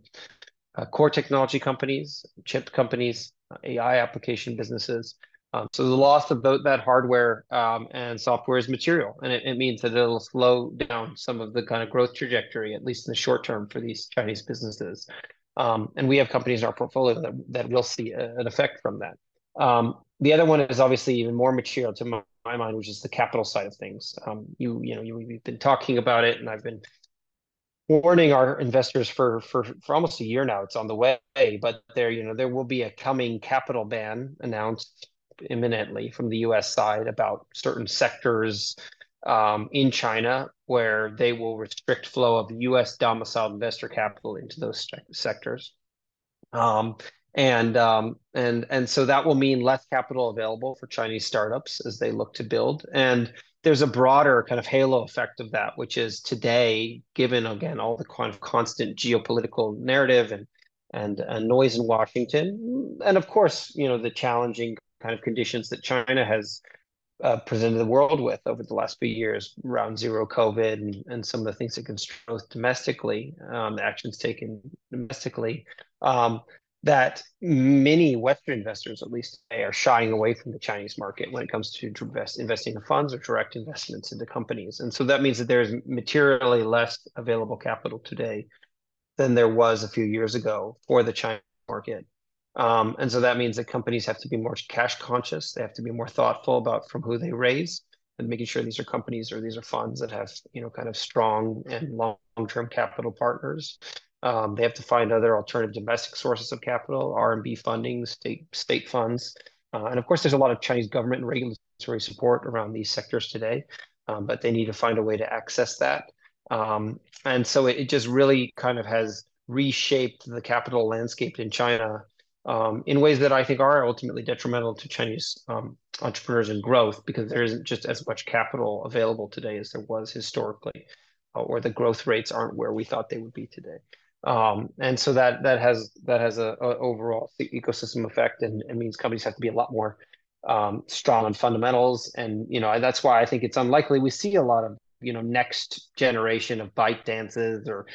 uh, core technology companies, chip companies, AI application businesses. Um, so the loss of that hardware um, and software is material, and it, it, means that it'll slow down some of the kind of growth trajectory, at least in the short term, for these Chinese businesses. Um, and we have companies in our portfolio that, that will see a, an effect from that. Um, the other one is obviously even more material to my, my mind, which is the capital side of things. Um, you you know you, we've been talking about it, and I've been warning our investors for for for almost a year now. It's on the way, but there you know there will be a coming capital ban announced imminently from the U.S. side about certain sectors um, in China where they will restrict flow of U.S. domiciled investor capital into those sectors. Um, and um, and and so that will mean less capital available for Chinese startups as they look to build. And there's a broader kind of halo effect of that, which is today, given again all the kind of constant geopolitical narrative and and, and noise in Washington, and of course, you know the challenging kind of conditions that China has uh, presented the world with over the last few years around zero COVID and, and some of the things that can growth domestically, um, actions taken domestically. Um, that many Western investors, at least are shying away from the Chinese market when it comes to invest, investing in funds or direct investments into companies. And so that means that there's materially less available capital today than there was a few years ago for the China market. Um, and so that means that companies have to be more cash conscious. They have to be more thoughtful about from who they raise and making sure these are companies or these are funds that have, you know, kind of strong and long-term capital partners. Um, they have to find other alternative domestic sources of capital, RMB funding, state state funds, uh, and of course, there's a lot of Chinese government and regulatory support around these sectors today, um, but they need to find a way to access that. Um, and so it, it, just really kind of has reshaped the capital landscape in China um, in ways that I think are ultimately detrimental to Chinese um, entrepreneurs and growth because there isn't just as much capital available today as there was historically, uh, or the growth rates aren't where we thought they would be today. Um, and so that that has that has a, a overall ecosystem effect, and it means companies have to be a lot more um, strong on fundamentals, and you know that's why I think it's unlikely we see a lot of you know next generation of ByteDances or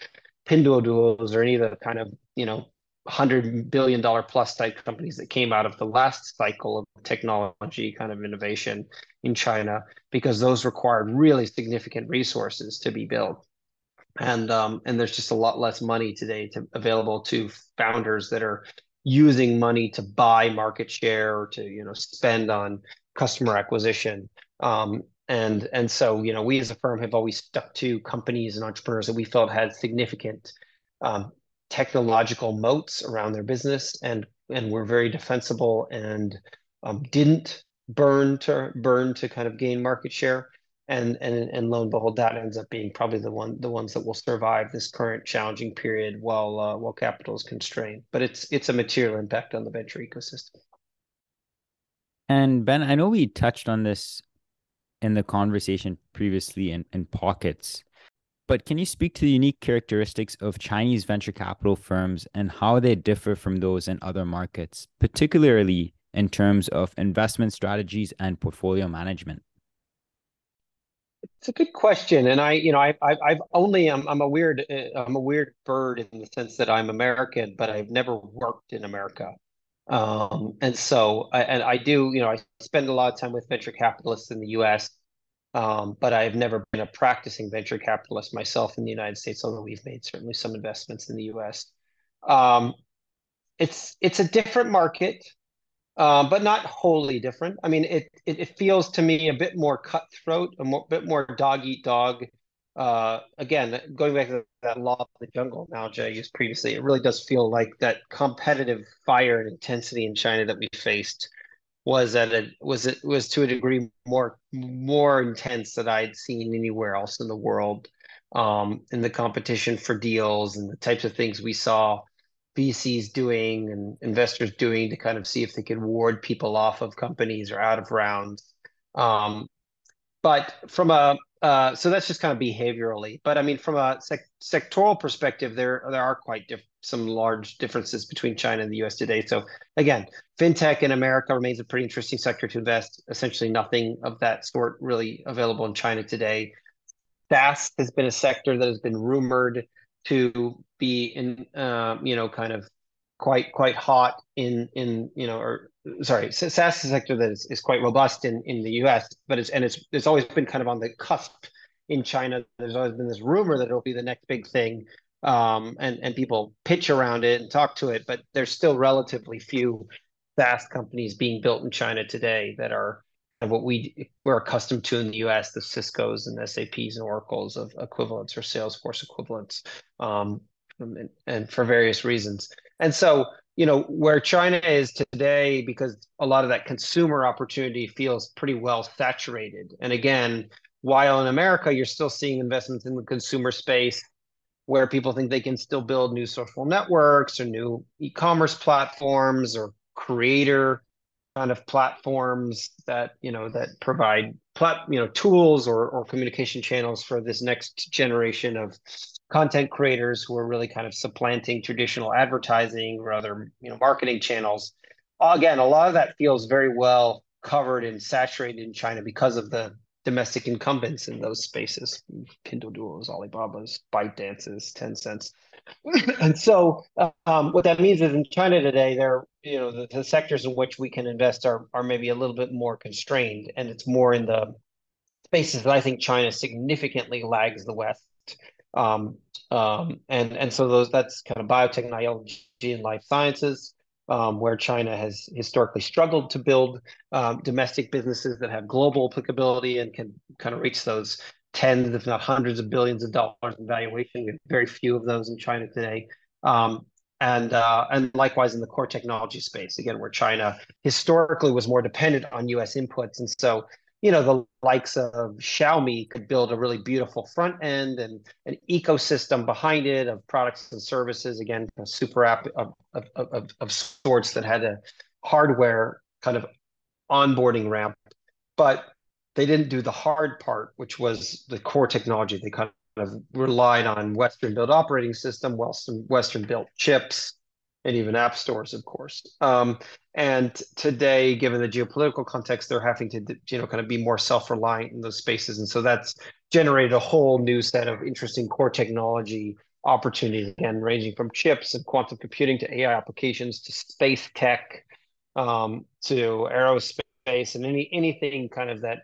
Pinduoduos or any of the kind of you know hundred billion dollar plus type companies that came out of the last cycle of technology kind of innovation in China because those required really significant resources to be built. And um, and there's just a lot less money today to available to founders that are using money to buy market share or to you know spend on customer acquisition. Um, and and so you know we as a firm have always stuck to companies and entrepreneurs that we felt had significant um, technological moats around their business and and were very defensible and um, didn't burn to burn to kind of gain market share and and and lo and behold, that ends up being probably the one the ones that will survive this current challenging period while uh, while capital is constrained. But it's it's a material impact on the venture ecosystem. And Ben, I know we touched on this in the conversation previously in, in pockets, but can you speak to the unique characteristics of Chinese venture capital firms and how they differ from those in other markets, particularly in terms of investment strategies and portfolio management? It's a good question, and I, you know, I, I, I've only, I'm, I'm a weird, uh, I'm a weird bird in the sense that I'm American, but I've never worked in America, um, and so, I, and I do, you know, I spend a lot of time with venture capitalists in the U.S., um, but I've never been a practicing venture capitalist myself in the United States, although we've made certainly some investments in the U.S. Um, it's it's a different market, uh, but not wholly different. I mean, it, it, it feels to me a bit more cutthroat, a more, bit more dog eat dog. Uh, again, going back to that law of the jungle analogy I used previously, it really does feel like that competitive fire and intensity in China that we faced was at a was it was to a degree more more intense than I'd seen anywhere else in the world. Um, in the competition for deals and the types of things we saw VCs doing and investors doing to kind of see if they could ward people off of companies or out of rounds. Um, but from a uh, so that's just kind of behaviorally. But I mean, from a sec- sectoral perspective, there there are quite diff- some large differences between China and the U.S. today. So again, fintech in America remains a pretty interesting sector to invest. Essentially, nothing of that sort really available in China today. SaaS has been a sector that has been rumored to be in, uh, you know, kind of quite quite hot in in you know or sorry SaaS is a sector that is, is quite robust in in the US but it's and it's it's always been kind of on the cusp in China there's always been this rumor that it'll be the next big thing um, and and people pitch around it and talk to it but there's still relatively few SaaS companies being built in China today that are what we we're accustomed to in the US the Cisco's and SAP's and Oracle's of equivalents or Salesforce equivalents um, and, and for various reasons and so, you know, where China is today, because a lot of that consumer opportunity feels pretty well saturated. And again, while in America, you're still seeing investments in the consumer space where people think they can still build new social networks or new e-commerce platforms or creator kind of platforms that you know that provide plat you know tools or or communication channels for this next generation of content creators who are really kind of supplanting traditional advertising or other you know marketing channels. Again a lot of that feels very well covered and saturated in china because of the domestic incumbents in those spaces pinduoduos alibabas ByteDances tencents. And so um, what that means is in china today there you know the, the sectors in which we can invest are are maybe a little bit more constrained and it's more in the spaces that i think china significantly lags the west. Um, um, and and so those that's kind of biotechnology and life sciences, um, where China has historically struggled to build um, domestic businesses that have global applicability and can kind of reach those tens, if not hundreds of billions of dollars in valuation. We have very few of those in China today. Um, and uh, and likewise in the core technology space, again, where China historically was more dependent on U.S. inputs, and so you know the likes of Xiaomi could build a really beautiful front end and an ecosystem behind it of products and services. Again, a super app of, of, of, of sorts that had a hardware kind of onboarding ramp, but they didn't do the hard part, which was the core technology. They kind of relied on Western built operating system, Western Western built chips, and even app stores, of course. Um, and today, given the geopolitical context, they're having to, you know, kind of be more self-reliant in those spaces, and so that's generated a whole new set of interesting core technology opportunities. Again, ranging from chips and quantum computing to AI applications to space tech um, to aerospace and any anything kind of that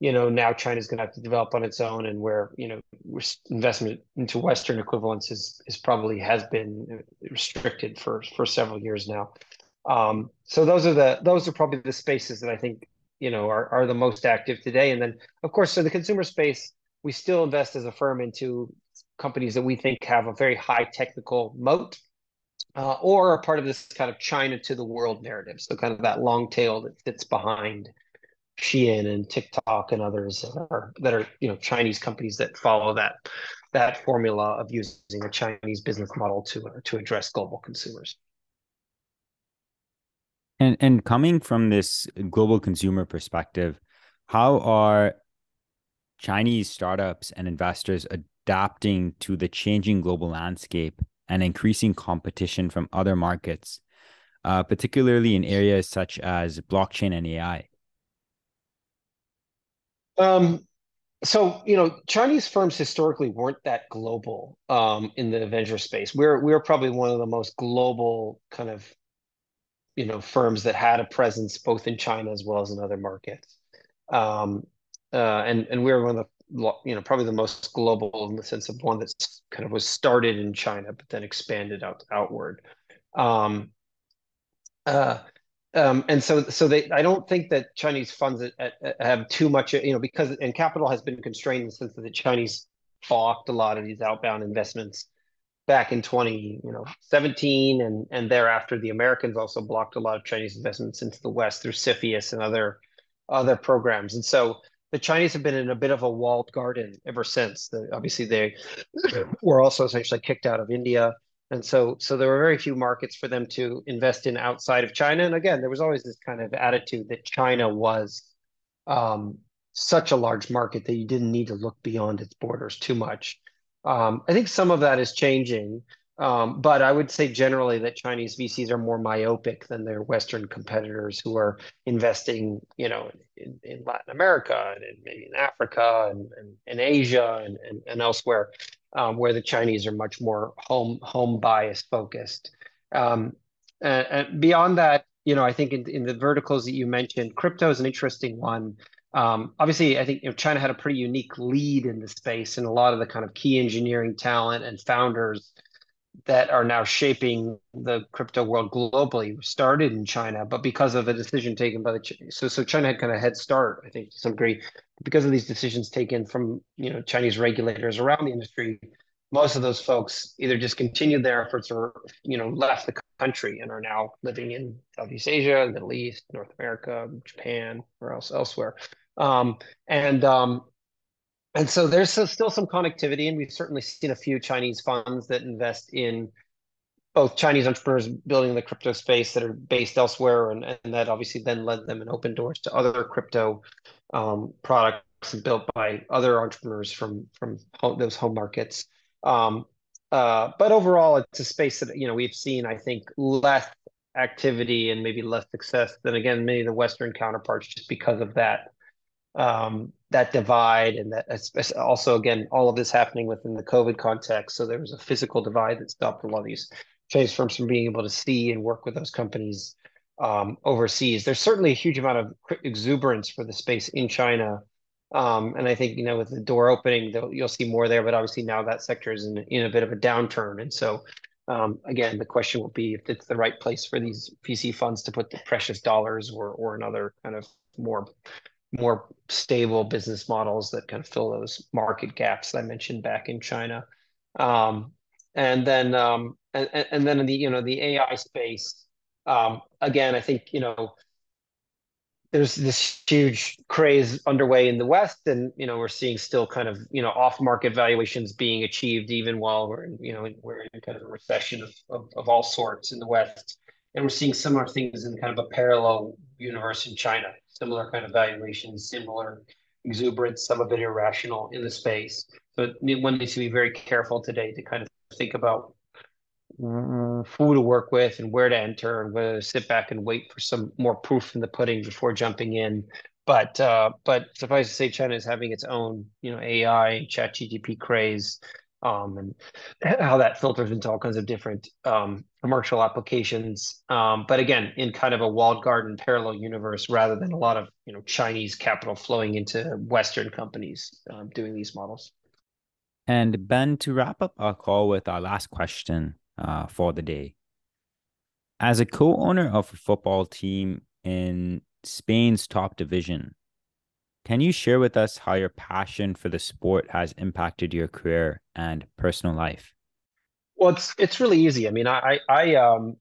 you know now China's going to have to develop on its own, and where you know investment into Western equivalents is is probably has been restricted for for several years now. Um, so those are the those are probably the spaces that I think you know are are the most active today. And then of course, so the consumer space, we still invest as a firm into companies that we think have a very high technical moat. Uh, or are part of this kind of China to the world narrative. So kind of that long tail that sits behind Shein and TikTok and others that are that are you know Chinese companies that follow that that formula of using a Chinese business model to to address global consumers. And and coming from this global consumer perspective, how are Chinese startups and investors adapting to the changing global landscape and increasing competition from other markets, uh, particularly in areas such as blockchain and AI? Um, so you know, Chinese firms historically weren't that global um, in the venture space. We're we're probably one of the most global kind of you know firms that had a presence both in China as well as in other markets. Um, uh, and and we're one of the you know probably the most global in the sense of one that's kind of was started in China but then expanded out outward. Um, Uh, um, and so, so they, I don't think that Chinese funds have too much, you know, because and capital has been constrained in the sense that the Chinese balked a lot of these outbound investments back in 20, you know, 17 and and thereafter the Americans also blocked a lot of Chinese investments into the West through CFIUS and other other programs. And so the Chinese have been in a bit of a walled garden ever since. The, obviously, they were also essentially kicked out of India, and so so there were very few markets for them to invest in outside of China. And again, there was always this kind of attitude that China was um, such a large market that you didn't need to look beyond its borders too much. Um, I think some of that is changing, um, but I would say generally that Chinese VCs are more myopic than their Western competitors who are investing, you know, in, in Latin America and in, maybe in Africa and, and, and Asia and, and, and elsewhere, um, where the Chinese are much more home home bias focused. Um, and, and beyond that, you know, I think in, in the verticals that you mentioned, crypto is an interesting one. Um, obviously, I think you know, China had a pretty unique lead in the space, and a lot of the kind of key engineering talent and founders that are now shaping the crypto world globally started in China, but because of a decision taken by the so so China had kind of a head start, I think, to some degree, because of these decisions taken from you know Chinese regulators around the industry. Most of those folks either discontinued their efforts or you know left the country and are now living in Southeast Asia, Middle East, North America, Japan, or else elsewhere. Um, and um, and so there's still some connectivity, and we've certainly seen a few Chinese funds that invest in both Chinese entrepreneurs building the crypto space that are based elsewhere, and, and that obviously then led them and opened doors to other crypto um, products built by other entrepreneurs from from home, those home markets. Um, uh, but overall, it's a space that you know we've seen, I think, less activity and maybe less success than again many of the Western counterparts, just because of that um, that divide and that also again all of this happening within the COVID context. So there was a physical divide that stopped a lot of these Chinese firms from being able to see and work with those companies um, overseas. There's certainly a huge amount of exuberance for the space in China. Um, and I think, you know, with the door opening, you'll see more there, but obviously now that sector is in, in a bit of a downturn. And so, um, again, the question will be if it's the right place for these VC funds to put the precious dollars or, or another kind of more more stable business models that kind of fill those market gaps I mentioned back in China. Um, and then um, and, and then in the you know the AI space, um, again, I think you know there's this huge craze underway in the West, and you know we're seeing still kind of you know off-market valuations being achieved even while we're in, you know we're in kind of a recession of, of, of all sorts in the West, and we're seeing similar things in kind of a parallel universe in China similar kind of valuations, similar exuberance, some of it irrational in the space. So one needs to be very careful today to kind of think about who to work with and where to enter and whether to sit back and wait for some more proof in the pudding before jumping in. But uh, but suffice to say, China is having its own you know AI chat GTP craze um, and how that filters into all kinds of different um, commercial applications. Um, but again, in kind of a walled garden parallel universe, rather than a lot of you know Chinese capital flowing into Western companies um, doing these models. And Ben, to wrap up our call with our last question uh, for the day. As a co-owner of a football team in Spain's top division, can you share with us how your passion for the sport has impacted your career and personal life? Well, it's it's really easy. I mean, I I um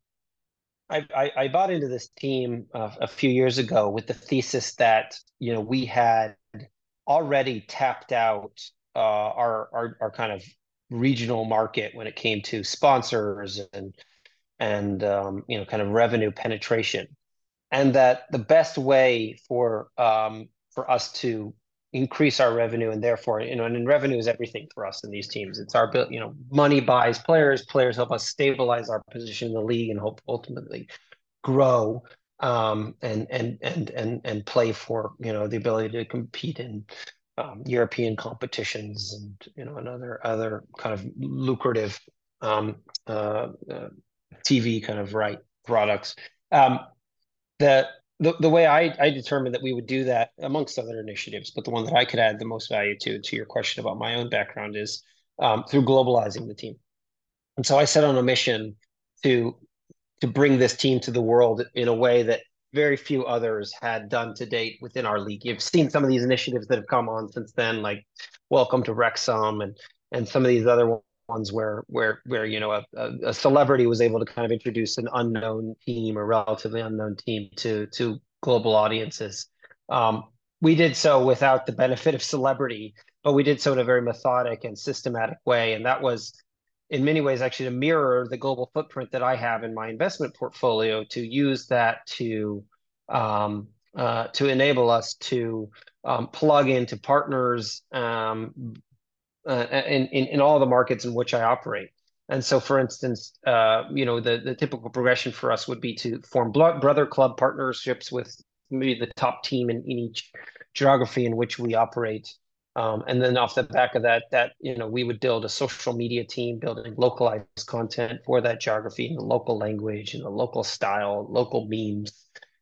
I I, I bought into this team uh, a few years ago with the thesis that you know we had already tapped out uh, our our our kind of regional market when it came to sponsors and and um, you know kind of revenue penetration, and that the best way for um, for us to increase our revenue and therefore you know and revenue is everything for us in these teams it's our you know money buys players players help us stabilize our position in the league and hope ultimately grow um, and and and and and play for you know the ability to compete in um, European competitions and you know and other other kind of lucrative um, uh, uh, TV kind of right products. Um, the the, the way I, I determined that we would do that amongst other initiatives, but the one that I could add the most value to, to your question about my own background is um, through globalizing the team. And so I set on a mission to to bring this team to the world in a way that very few others had done to date within our league. You've seen some of these initiatives that have come on since then, like Welcome to Wrexham and and some of these other ones where where where you know a, a, celebrity was able to kind of introduce an unknown team or relatively unknown team to to global audiences. Um, we did so without the benefit of celebrity, but we did so in a very methodic and systematic way, and that was in many ways actually to mirror the global footprint that I have in my investment portfolio to use that to um, uh, to enable us to um, plug into partners um, uh, in, in, in all the markets in which I operate. And so, for instance, uh, you know, the, the typical progression for us would be to form brother club partnerships with maybe the top team in, in each geography in which we operate. Um, and then off the back of that, that you know, we would build a social media team building localized content for that geography in the local language, in the local style, local memes,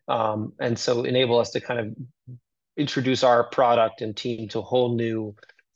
um, and so enable us to kind of introduce our product and team to a whole new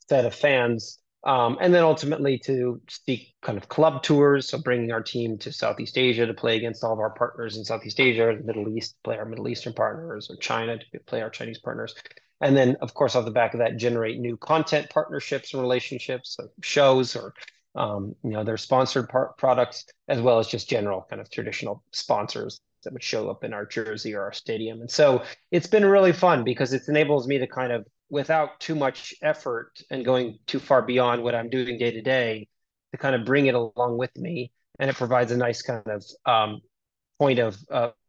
set of fans. Um, and then ultimately to seek kind of club tours, so bringing our team to Southeast Asia to play against all of our partners in Southeast Asia, the Middle East, play our Middle Eastern partners, or China to play our Chinese partners. And then, of course, off the back of that, generate new content partnerships and relationships, so shows or um, you know their sponsored products, as well as just general kind of traditional sponsors that would show up in our jersey or our stadium. And so it's been really fun because it enables me to kind of without too much effort and going too far beyond what I'm doing day to day to kind of bring it along with me. And it provides a nice kind of um, point of,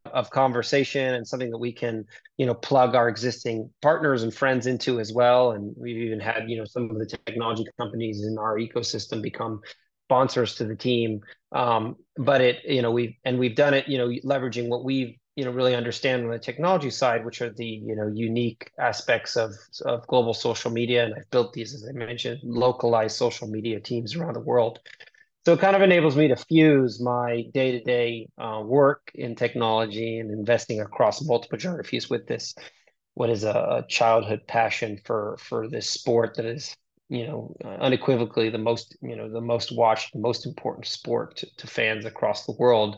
of conversation and something that we can, you know, plug our existing partners and friends into as well. And we've even had, you know, some of the technology companies in our ecosystem become sponsors to the team. Um, but it, you know, we've and we've done it, you know, leveraging what we've you know really understand on the technology side, which are the you know unique aspects of of global social media. And I've built these, as I mentioned, localized social media teams around the world. So it kind of enables me to fuse my day-to-day uh, work in technology and investing across multiple geographies with this what is a childhood passion for for this sport that is you know unequivocally the most you know the most watched most important sport to, to fans across the world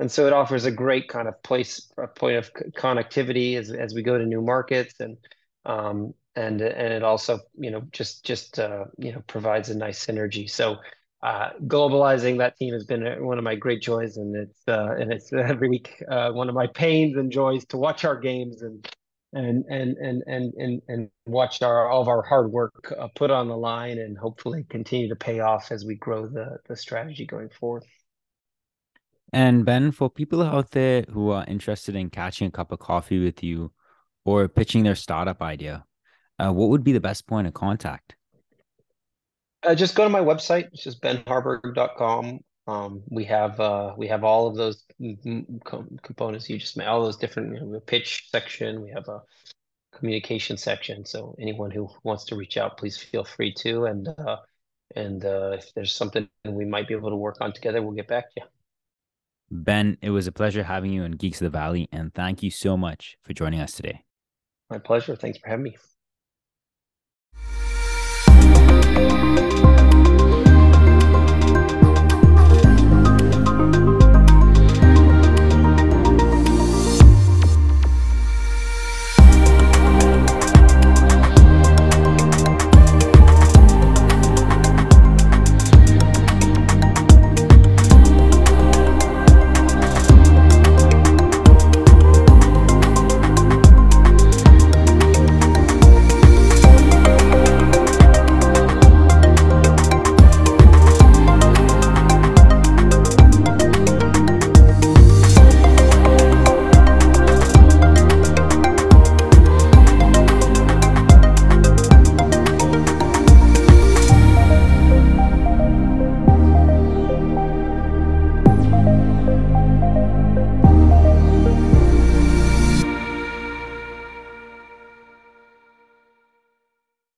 and so it offers a great kind of place a point of connectivity as, as we go to new markets and um, and and it also you know just just uh, you know provides a nice synergy. So uh, globalizing that team has been one of my great joys and it's uh, and it's every week uh, one of my pains and joys to watch our games and and and and and and, and watch our all of our hard work uh, put on the line and hopefully continue to pay off as we grow the the strategy going forward and Ben, for people out there who are interested in catching a cup of coffee with you or pitching their startup idea, uh, what would be the best point of contact? Uh, just go to my website. It's just benharburg.com. Um, we have uh, we have all of those components you just made, all those different you know, pitch section. We have a communication section. So anyone who wants to reach out, please feel free to. And uh, and uh, if there's something we might be able to work on together, we'll get back to you. Ben, it was a pleasure having you on Geeks of the Valley, and thank you so much for joining us today. My pleasure. Thanks for having me.